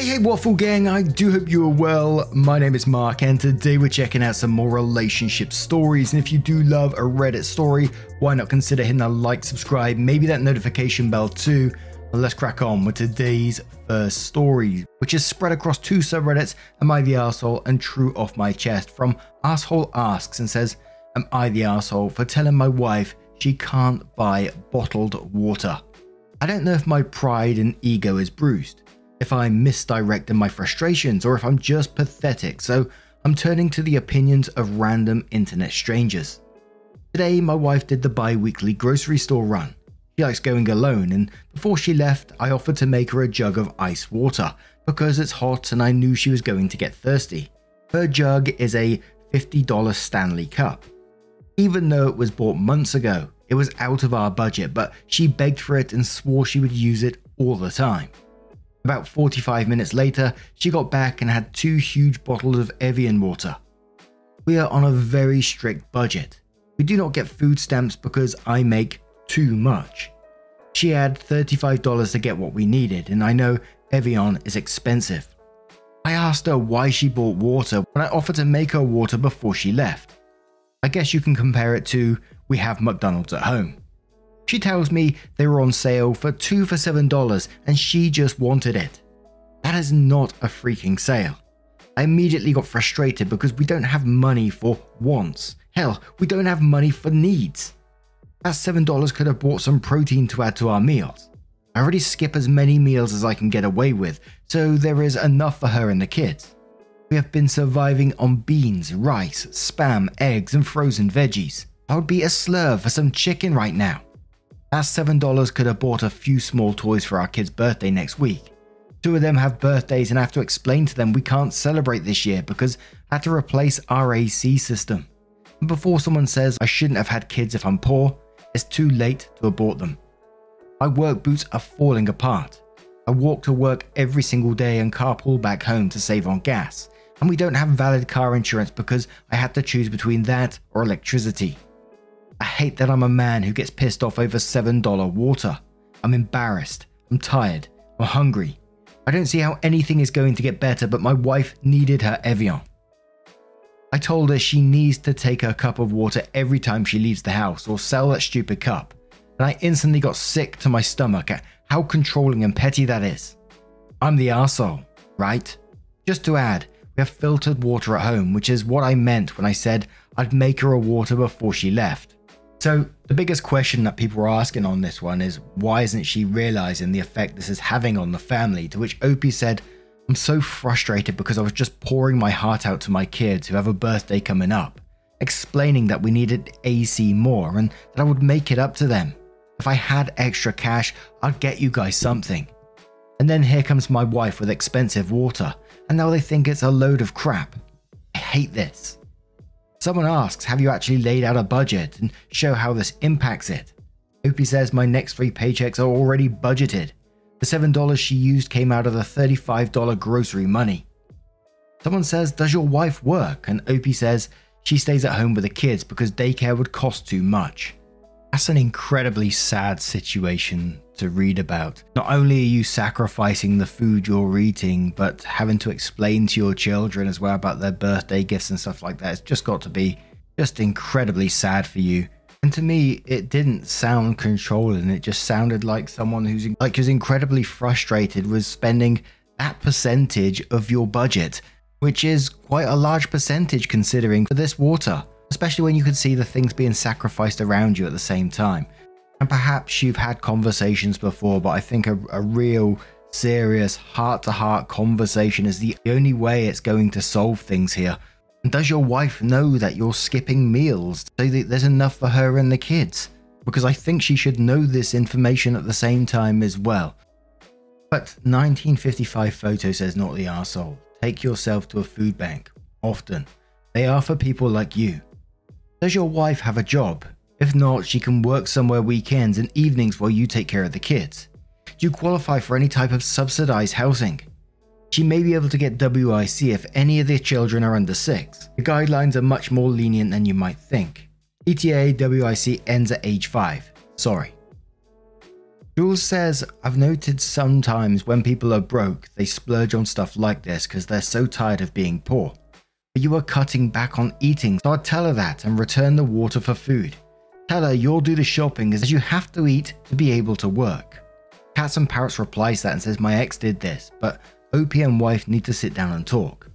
Hey, hey, Waffle Gang, I do hope you are well. My name is Mark, and today we're checking out some more relationship stories. And if you do love a Reddit story, why not consider hitting that like, subscribe, maybe that notification bell too? Let's crack on with today's first story, which is spread across two subreddits Am I the Arsehole and True Off My Chest from Asshole Asks and says, Am I the asshole for telling my wife she can't buy bottled water? I don't know if my pride and ego is bruised if I'm misdirecting my frustrations, or if I'm just pathetic, so I'm turning to the opinions of random internet strangers. Today, my wife did the bi weekly grocery store run. She likes going alone, and before she left, I offered to make her a jug of ice water because it's hot and I knew she was going to get thirsty. Her jug is a $50 Stanley Cup. Even though it was bought months ago, it was out of our budget, but she begged for it and swore she would use it all the time. About 45 minutes later, she got back and had two huge bottles of Evian water. We are on a very strict budget. We do not get food stamps because I make too much. She had $35 to get what we needed, and I know Evian is expensive. I asked her why she bought water when I offered to make her water before she left. I guess you can compare it to we have McDonald's at home. She tells me they were on sale for 2 for $7 and she just wanted it. That is not a freaking sale. I immediately got frustrated because we don't have money for wants. Hell, we don't have money for needs. That $7 could have bought some protein to add to our meals. I already skip as many meals as I can get away with, so there is enough for her and the kids. We have been surviving on beans, rice, spam, eggs, and frozen veggies. I would be a slur for some chicken right now. That $7 could have bought a few small toys for our kid's birthday next week. Two of them have birthdays and I have to explain to them we can't celebrate this year because I had to replace our AC system. And before someone says I shouldn't have had kids if I'm poor, it's too late to abort them. My work boots are falling apart. I walk to work every single day and carpool back home to save on gas. And we don't have valid car insurance because I had to choose between that or electricity. I hate that I'm a man who gets pissed off over $7 water. I'm embarrassed. I'm tired. I'm hungry. I don't see how anything is going to get better, but my wife needed her Evian. I told her she needs to take her cup of water every time she leaves the house or sell that stupid cup. And I instantly got sick to my stomach at how controlling and petty that is. I'm the arsehole, right? Just to add, we have filtered water at home, which is what I meant when I said I'd make her a water before she left. So, the biggest question that people are asking on this one is why isn't she realizing the effect this is having on the family? To which Opie said, I'm so frustrated because I was just pouring my heart out to my kids who have a birthday coming up, explaining that we needed AC more and that I would make it up to them. If I had extra cash, I'd get you guys something. And then here comes my wife with expensive water, and now they think it's a load of crap. I hate this. Someone asks, Have you actually laid out a budget and show how this impacts it? Opie says, My next three paychecks are already budgeted. The $7 she used came out of the $35 grocery money. Someone says, Does your wife work? And Opie says, She stays at home with the kids because daycare would cost too much. That's an incredibly sad situation to read about. Not only are you sacrificing the food you're eating, but having to explain to your children as well about their birthday gifts and stuff like that. It's just got to be just incredibly sad for you. And to me, it didn't sound controlling. It just sounded like someone who's like who's incredibly frustrated with spending that percentage of your budget, which is quite a large percentage considering for this water, especially when you can see the things being sacrificed around you at the same time. And perhaps you've had conversations before, but I think a, a real serious heart to heart conversation is the only way it's going to solve things here. And does your wife know that you're skipping meals so that there's enough for her and the kids? because I think she should know this information at the same time as well. But 1955 photo says not the arsehole. Take yourself to a food bank. Often. They are for people like you. Does your wife have a job? If not, she can work somewhere weekends and evenings while you take care of the kids. Do you qualify for any type of subsidized housing? She may be able to get WIC if any of their children are under 6. The guidelines are much more lenient than you might think. ETA WIC ends at age 5. Sorry. Jules says, I've noted sometimes when people are broke, they splurge on stuff like this because they're so tired of being poor. You are cutting back on eating, so I'd tell her that and return the water for food. Tell her you'll do the shopping as you have to eat to be able to work. Cats and Parrots replies that and says, My ex did this, but OP and wife need to sit down and talk.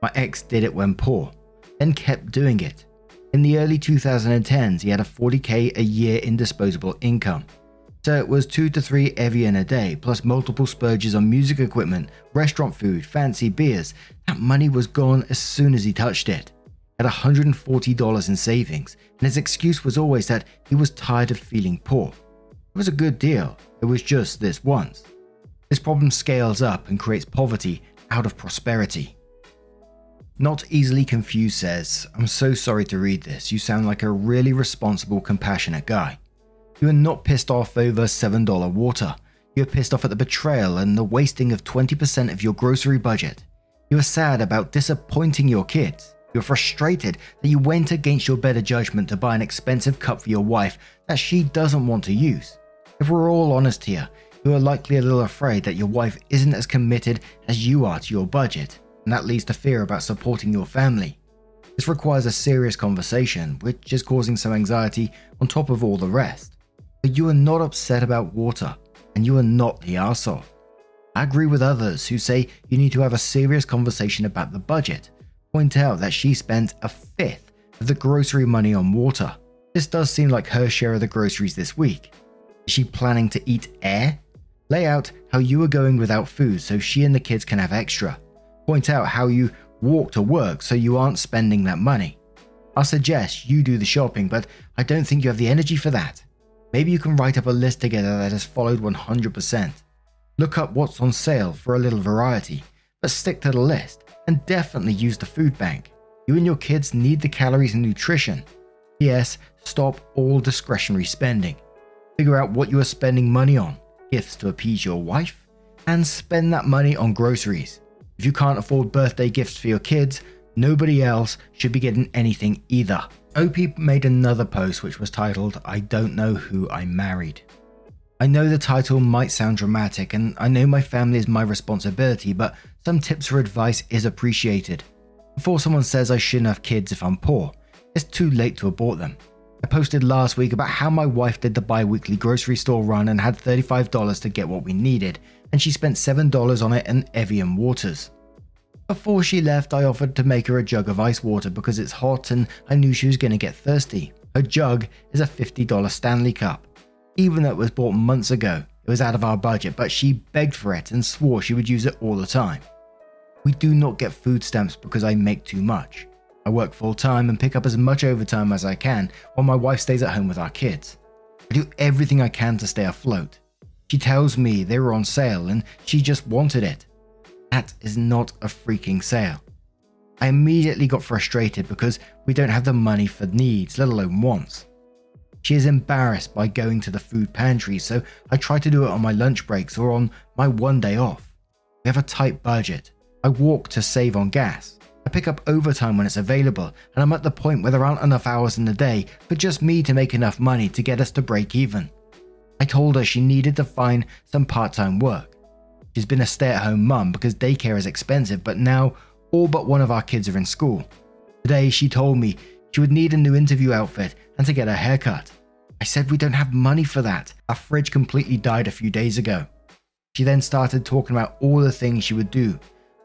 My ex did it when poor, then kept doing it. In the early 2010s, he had a 40k a year in disposable income. So it was 2 to 3 Evian a day, plus multiple spurges on music equipment, restaurant food, fancy beers. That money was gone as soon as he touched it had $140 in savings, and his excuse was always that he was tired of feeling poor. It was a good deal, it was just this once. This problem scales up and creates poverty out of prosperity. Not easily confused says, I'm so sorry to read this. You sound like a really responsible, compassionate guy. You are not pissed off over $7 water. You're pissed off at the betrayal and the wasting of 20% of your grocery budget. You are sad about disappointing your kids. You're frustrated that you went against your better judgment to buy an expensive cup for your wife that she doesn't want to use. If we're all honest here, you are likely a little afraid that your wife isn't as committed as you are to your budget, and that leads to fear about supporting your family. This requires a serious conversation, which is causing some anxiety on top of all the rest. But you are not upset about water, and you are not the arsehole. I agree with others who say you need to have a serious conversation about the budget point out that she spent a fifth of the grocery money on water. This does seem like her share of the groceries this week. Is she planning to eat air? Lay out how you are going without food so she and the kids can have extra. Point out how you walk to work so you aren't spending that money. I'll suggest you do the shopping, but I don't think you have the energy for that. Maybe you can write up a list together that has followed 100%. Look up what's on sale for a little variety, but stick to the list and definitely use the food bank. You and your kids need the calories and nutrition. Yes, stop all discretionary spending. Figure out what you are spending money on gifts to appease your wife, and spend that money on groceries. If you can't afford birthday gifts for your kids, nobody else should be getting anything either. OP made another post which was titled, I Don't Know Who I Married. I know the title might sound dramatic, and I know my family is my responsibility, but some tips or advice is appreciated. Before someone says I shouldn't have kids if I'm poor, it's too late to abort them. I posted last week about how my wife did the bi weekly grocery store run and had $35 to get what we needed, and she spent $7 on it and Evian waters. Before she left, I offered to make her a jug of ice water because it's hot and I knew she was going to get thirsty. Her jug is a $50 Stanley Cup. Even though it was bought months ago, it was out of our budget, but she begged for it and swore she would use it all the time. We do not get food stamps because I make too much. I work full time and pick up as much overtime as I can while my wife stays at home with our kids. I do everything I can to stay afloat. She tells me they were on sale and she just wanted it. That is not a freaking sale. I immediately got frustrated because we don't have the money for needs, let alone wants. She is embarrassed by going to the food pantry, so I try to do it on my lunch breaks or on my one day off. We have a tight budget. I walk to save on gas. I pick up overtime when it's available, and I'm at the point where there aren't enough hours in the day for just me to make enough money to get us to break even. I told her she needed to find some part time work. She's been a stay at home mum because daycare is expensive, but now all but one of our kids are in school. Today, she told me she would need a new interview outfit and to get a haircut. I said we don't have money for that. Our fridge completely died a few days ago. She then started talking about all the things she would do,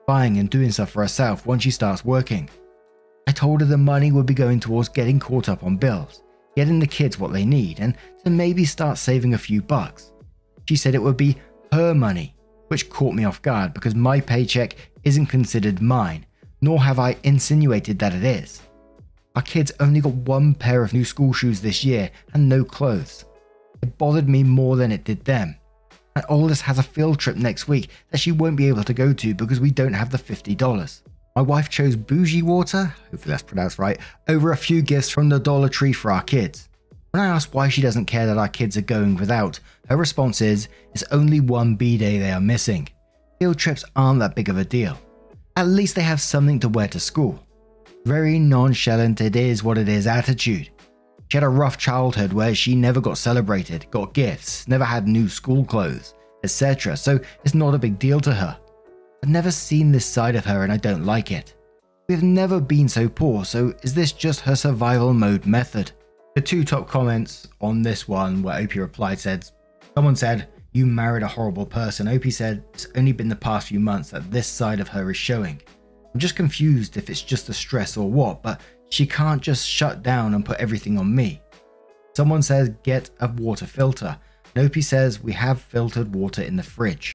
buying and doing stuff for herself once she starts working. I told her the money would be going towards getting caught up on bills, getting the kids what they need, and to maybe start saving a few bucks. She said it would be her money, which caught me off guard because my paycheck isn't considered mine, nor have I insinuated that it is. Our kids only got one pair of new school shoes this year and no clothes. It bothered me more than it did them. My oldest has a field trip next week that she won't be able to go to because we don't have the $50. My wife chose bougie water, hopefully that's pronounced right, over a few gifts from the Dollar Tree for our kids. When I ask why she doesn't care that our kids are going without, her response is it's only one B day they are missing. Field trips aren't that big of a deal. At least they have something to wear to school. Very nonchalant, it is what it is attitude. She had a rough childhood where she never got celebrated, got gifts, never had new school clothes, etc., so it's not a big deal to her. I've never seen this side of her and I don't like it. We've never been so poor, so is this just her survival mode method? The two top comments on this one where Opie replied said, Someone said, You married a horrible person. Opie said, It's only been the past few months that this side of her is showing. I'm just confused if it's just the stress or what, but she can't just shut down and put everything on me. Someone says, get a water filter. Nopi says, we have filtered water in the fridge.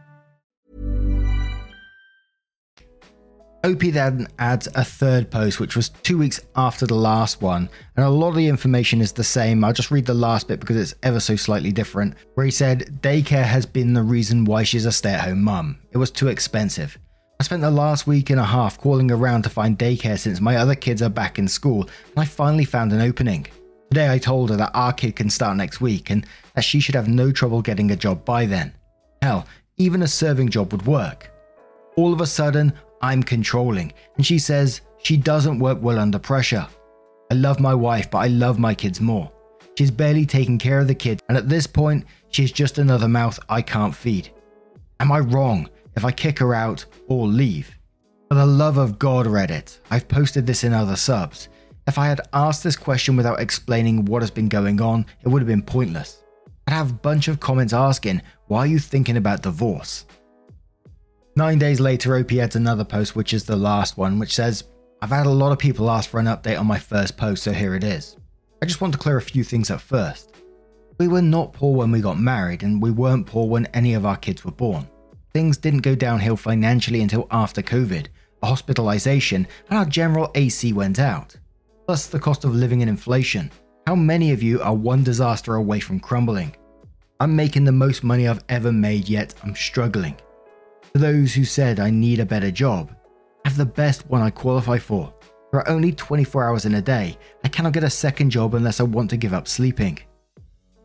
Opie then adds a third post, which was two weeks after the last one, and a lot of the information is the same. I'll just read the last bit because it's ever so slightly different. Where he said, Daycare has been the reason why she's a stay at home mum. It was too expensive. I spent the last week and a half calling around to find daycare since my other kids are back in school, and I finally found an opening. Today I told her that our kid can start next week and that she should have no trouble getting a job by then. Hell, even a serving job would work. All of a sudden, I'm controlling, and she says she doesn't work well under pressure. I love my wife, but I love my kids more. She's barely taking care of the kids, and at this point, she's just another mouth I can't feed. Am I wrong if I kick her out or leave? For the love of God, Reddit, I've posted this in other subs. If I had asked this question without explaining what has been going on, it would have been pointless. I'd have a bunch of comments asking, why are you thinking about divorce? Nine days later, OP adds another post, which is the last one, which says, I've had a lot of people ask for an update on my first post, so here it is. I just want to clear a few things up first. We were not poor when we got married, and we weren't poor when any of our kids were born. Things didn't go downhill financially until after COVID, a hospitalization, and our general AC went out. Plus, the cost of living and inflation. How many of you are one disaster away from crumbling? I'm making the most money I've ever made, yet I'm struggling. For those who said I need a better job, I have the best one I qualify for. There are only 24 hours in a day. I cannot get a second job unless I want to give up sleeping.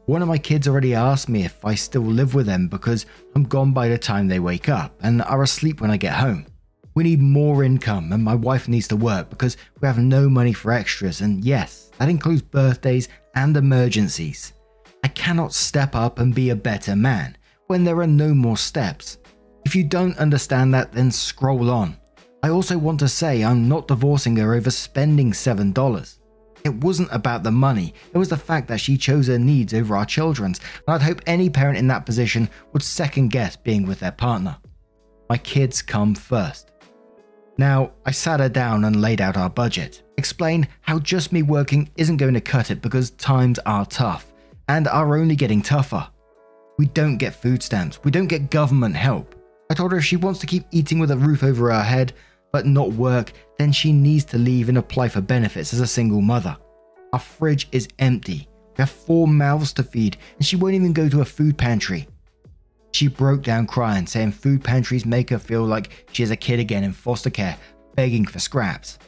One of my kids already asked me if I still live with them because I'm gone by the time they wake up and are asleep when I get home. We need more income and my wife needs to work because we have no money for extras, and yes, that includes birthdays and emergencies. I cannot step up and be a better man when there are no more steps. If you don't understand that, then scroll on. I also want to say I'm not divorcing her over spending $7. It wasn't about the money, it was the fact that she chose her needs over our children's, and I'd hope any parent in that position would second guess being with their partner. My kids come first. Now, I sat her down and laid out our budget, explained how just me working isn't going to cut it because times are tough, and are only getting tougher. We don't get food stamps, we don't get government help. I told her if she wants to keep eating with a roof over her head, but not work, then she needs to leave and apply for benefits as a single mother. Our fridge is empty. We have four mouths to feed, and she won't even go to a food pantry. She broke down crying, saying food pantries make her feel like she is a kid again in foster care, begging for scraps.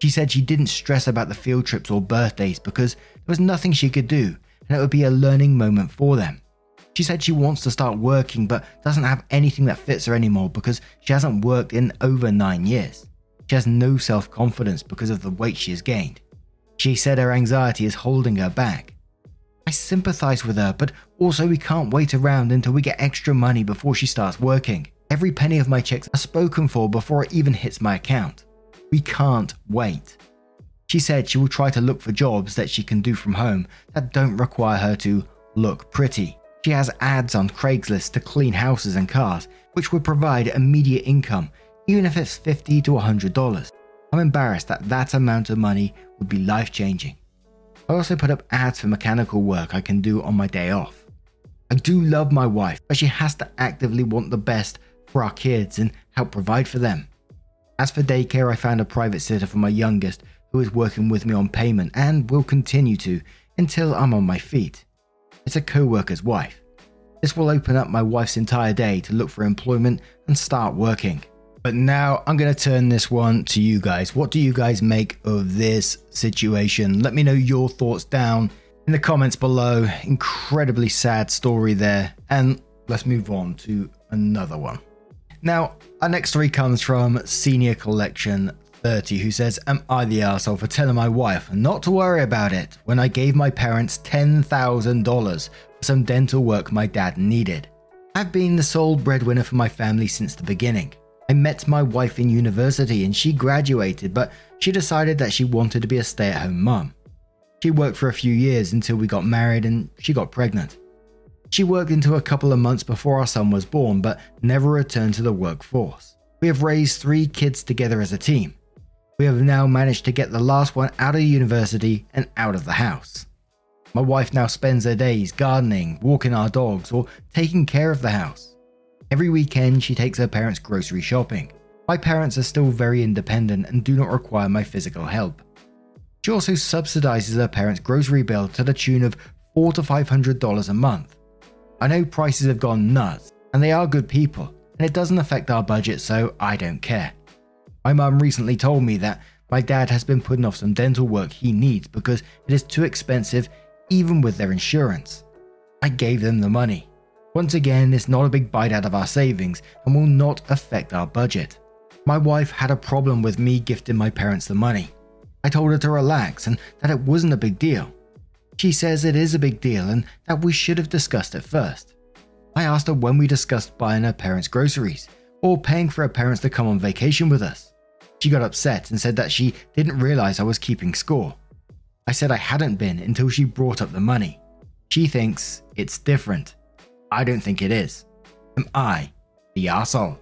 She said she didn't stress about the field trips or birthdays because there was nothing she could do and it would be a learning moment for them. She said she wants to start working but doesn't have anything that fits her anymore because she hasn't worked in over nine years. She has no self confidence because of the weight she has gained. She said her anxiety is holding her back. I sympathize with her, but also we can't wait around until we get extra money before she starts working. Every penny of my checks are spoken for before it even hits my account. We can't wait. She said she will try to look for jobs that she can do from home that don't require her to look pretty. She has ads on Craigslist to clean houses and cars, which would provide immediate income, even if it's 50 to $100. I'm embarrassed that that amount of money would be life changing. I also put up ads for mechanical work I can do on my day off. I do love my wife, but she has to actively want the best for our kids and help provide for them. As for daycare, I found a private sitter for my youngest who is working with me on payment and will continue to until I'm on my feet. It's a co worker's wife. This will open up my wife's entire day to look for employment and start working. But now I'm going to turn this one to you guys. What do you guys make of this situation? Let me know your thoughts down in the comments below. Incredibly sad story there. And let's move on to another one. Now, our next story comes from Senior Collection 30, who says, Am I the asshole for telling my wife not to worry about it when I gave my parents $10,000 for some dental work my dad needed? I've been the sole breadwinner for my family since the beginning. I met my wife in university and she graduated, but she decided that she wanted to be a stay at home mum. She worked for a few years until we got married and she got pregnant. She worked into a couple of months before our son was born, but never returned to the workforce. We have raised three kids together as a team. We have now managed to get the last one out of university and out of the house. My wife now spends her days gardening, walking our dogs, or taking care of the house. Every weekend, she takes her parents grocery shopping. My parents are still very independent and do not require my physical help. She also subsidizes her parents' grocery bill to the tune of four to five hundred dollars a month. I know prices have gone nuts, and they are good people, and it doesn't affect our budget, so I don't care. My mum recently told me that my dad has been putting off some dental work he needs because it is too expensive, even with their insurance. I gave them the money. Once again, it's not a big bite out of our savings and will not affect our budget. My wife had a problem with me gifting my parents the money. I told her to relax and that it wasn't a big deal. She says it is a big deal and that we should have discussed it first. I asked her when we discussed buying her parents' groceries or paying for her parents to come on vacation with us. She got upset and said that she didn't realize I was keeping score. I said I hadn't been until she brought up the money. She thinks it's different. I don't think it is. Am I the asshole?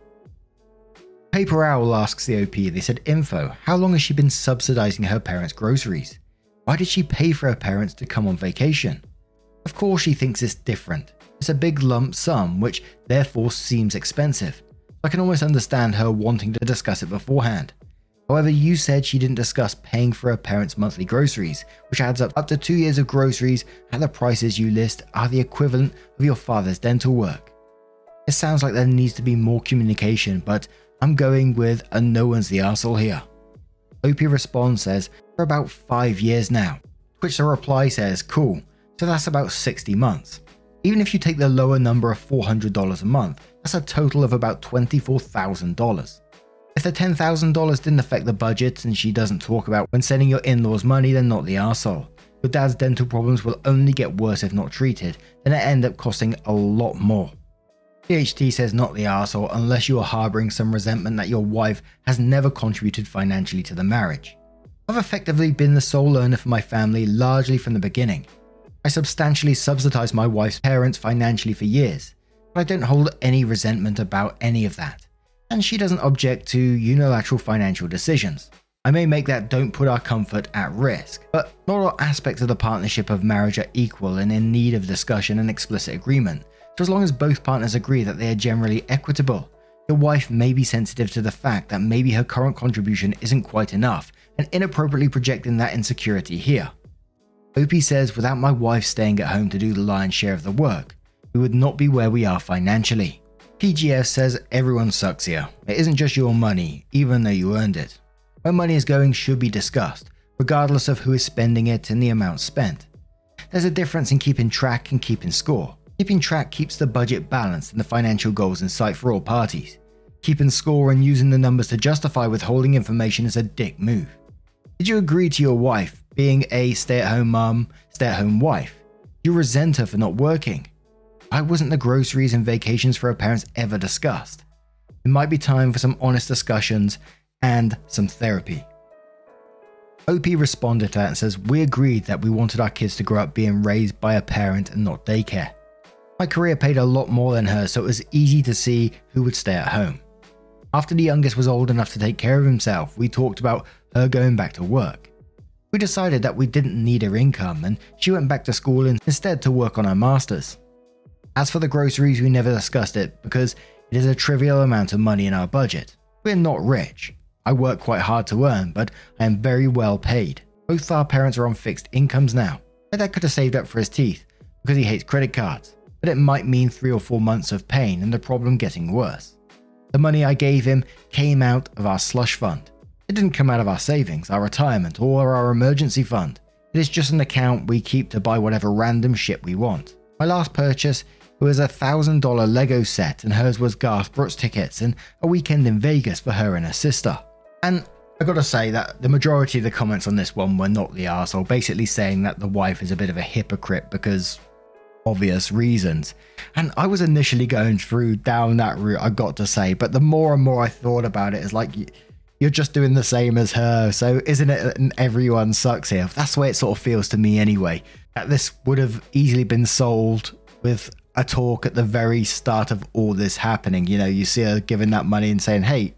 Paper Owl asks the OP, they said, Info, how long has she been subsidizing her parents' groceries? Why did she pay for her parents to come on vacation? Of course, she thinks it's different. It's a big lump sum, which therefore seems expensive. I can almost understand her wanting to discuss it beforehand. However, you said she didn't discuss paying for her parents' monthly groceries, which adds up up to two years of groceries at the prices you list are the equivalent of your father's dental work. It sounds like there needs to be more communication, but I'm going with a no one's the arsehole here. OP responds says, for about 5 years now. Which the reply says, cool, so that's about 60 months. Even if you take the lower number of $400 a month, that's a total of about $24,000. If the $10,000 didn't affect the budget and she doesn't talk about when sending your in laws money, then not the arsehole. Your dad's dental problems will only get worse if not treated, then it end up costing a lot more. PHT says not the arsehole unless you are harboring some resentment that your wife has never contributed financially to the marriage. I've effectively been the sole earner for my family largely from the beginning. I substantially subsidized my wife's parents financially for years, but I don't hold any resentment about any of that, and she doesn't object to unilateral financial decisions. I may make that don't put our comfort at risk, but not all aspects of the partnership of marriage are equal and in need of discussion and explicit agreement, so as long as both partners agree that they are generally equitable. Your wife may be sensitive to the fact that maybe her current contribution isn't quite enough and inappropriately projecting that insecurity here. Opie says, without my wife staying at home to do the lion's share of the work, we would not be where we are financially. PGS says everyone sucks here. It isn't just your money, even though you earned it. Where money is going should be discussed, regardless of who is spending it and the amount spent. There's a difference in keeping track and keeping score. Keeping track keeps the budget balanced and the financial goals in sight for all parties. Keeping score and using the numbers to justify withholding information is a dick move. Did you agree to your wife being a stay at home mum, stay at home wife? Do You resent her for not working. Why wasn't the groceries and vacations for her parents ever discussed? It might be time for some honest discussions and some therapy. OP responded to that and says, We agreed that we wanted our kids to grow up being raised by a parent and not daycare. My career paid a lot more than her, so it was easy to see who would stay at home. After the youngest was old enough to take care of himself, we talked about her going back to work. We decided that we didn't need her income and she went back to school instead to work on her master's. As for the groceries, we never discussed it because it is a trivial amount of money in our budget. We're not rich. I work quite hard to earn, but I am very well paid. Both our parents are on fixed incomes now. My dad could have saved up for his teeth because he hates credit cards, but it might mean three or four months of pain and the problem getting worse. The money I gave him came out of our slush fund. It didn't come out of our savings, our retirement, or our emergency fund. It is just an account we keep to buy whatever random shit we want. My last purchase was a thousand dollar Lego set, and hers was Garth Brooks tickets and a weekend in Vegas for her and her sister. And I gotta say that the majority of the comments on this one were not the arsehole, basically saying that the wife is a bit of a hypocrite because obvious reasons. And I was initially going through down that route, I got to say, but the more and more I thought about it, it's like you're just doing the same as her. So isn't it everyone sucks here? That's the way it sort of feels to me anyway. That this would have easily been solved with a talk at the very start of all this happening. You know, you see her giving that money and saying, hey,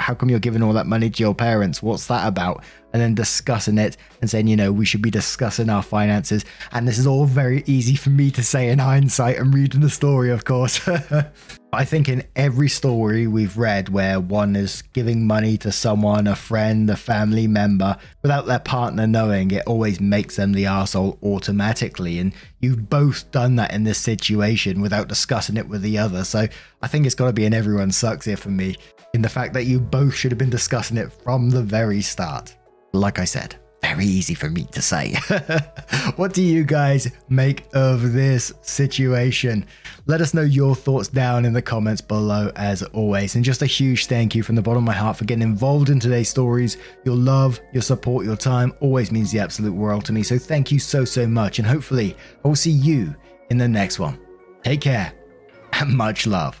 how come you're giving all that money to your parents? What's that about? And then discussing it and saying, you know, we should be discussing our finances. And this is all very easy for me to say in hindsight and reading the story, of course. I think in every story we've read where one is giving money to someone, a friend, a family member, without their partner knowing, it always makes them the asshole automatically. And you've both done that in this situation without discussing it with the other. So I think it's got to be in everyone sucks here for me in the fact that you both should have been discussing it from the very start. Like I said, very easy for me to say. what do you guys make of this situation? Let us know your thoughts down in the comments below, as always. And just a huge thank you from the bottom of my heart for getting involved in today's stories. Your love, your support, your time always means the absolute world to me. So thank you so, so much. And hopefully, I will see you in the next one. Take care and much love.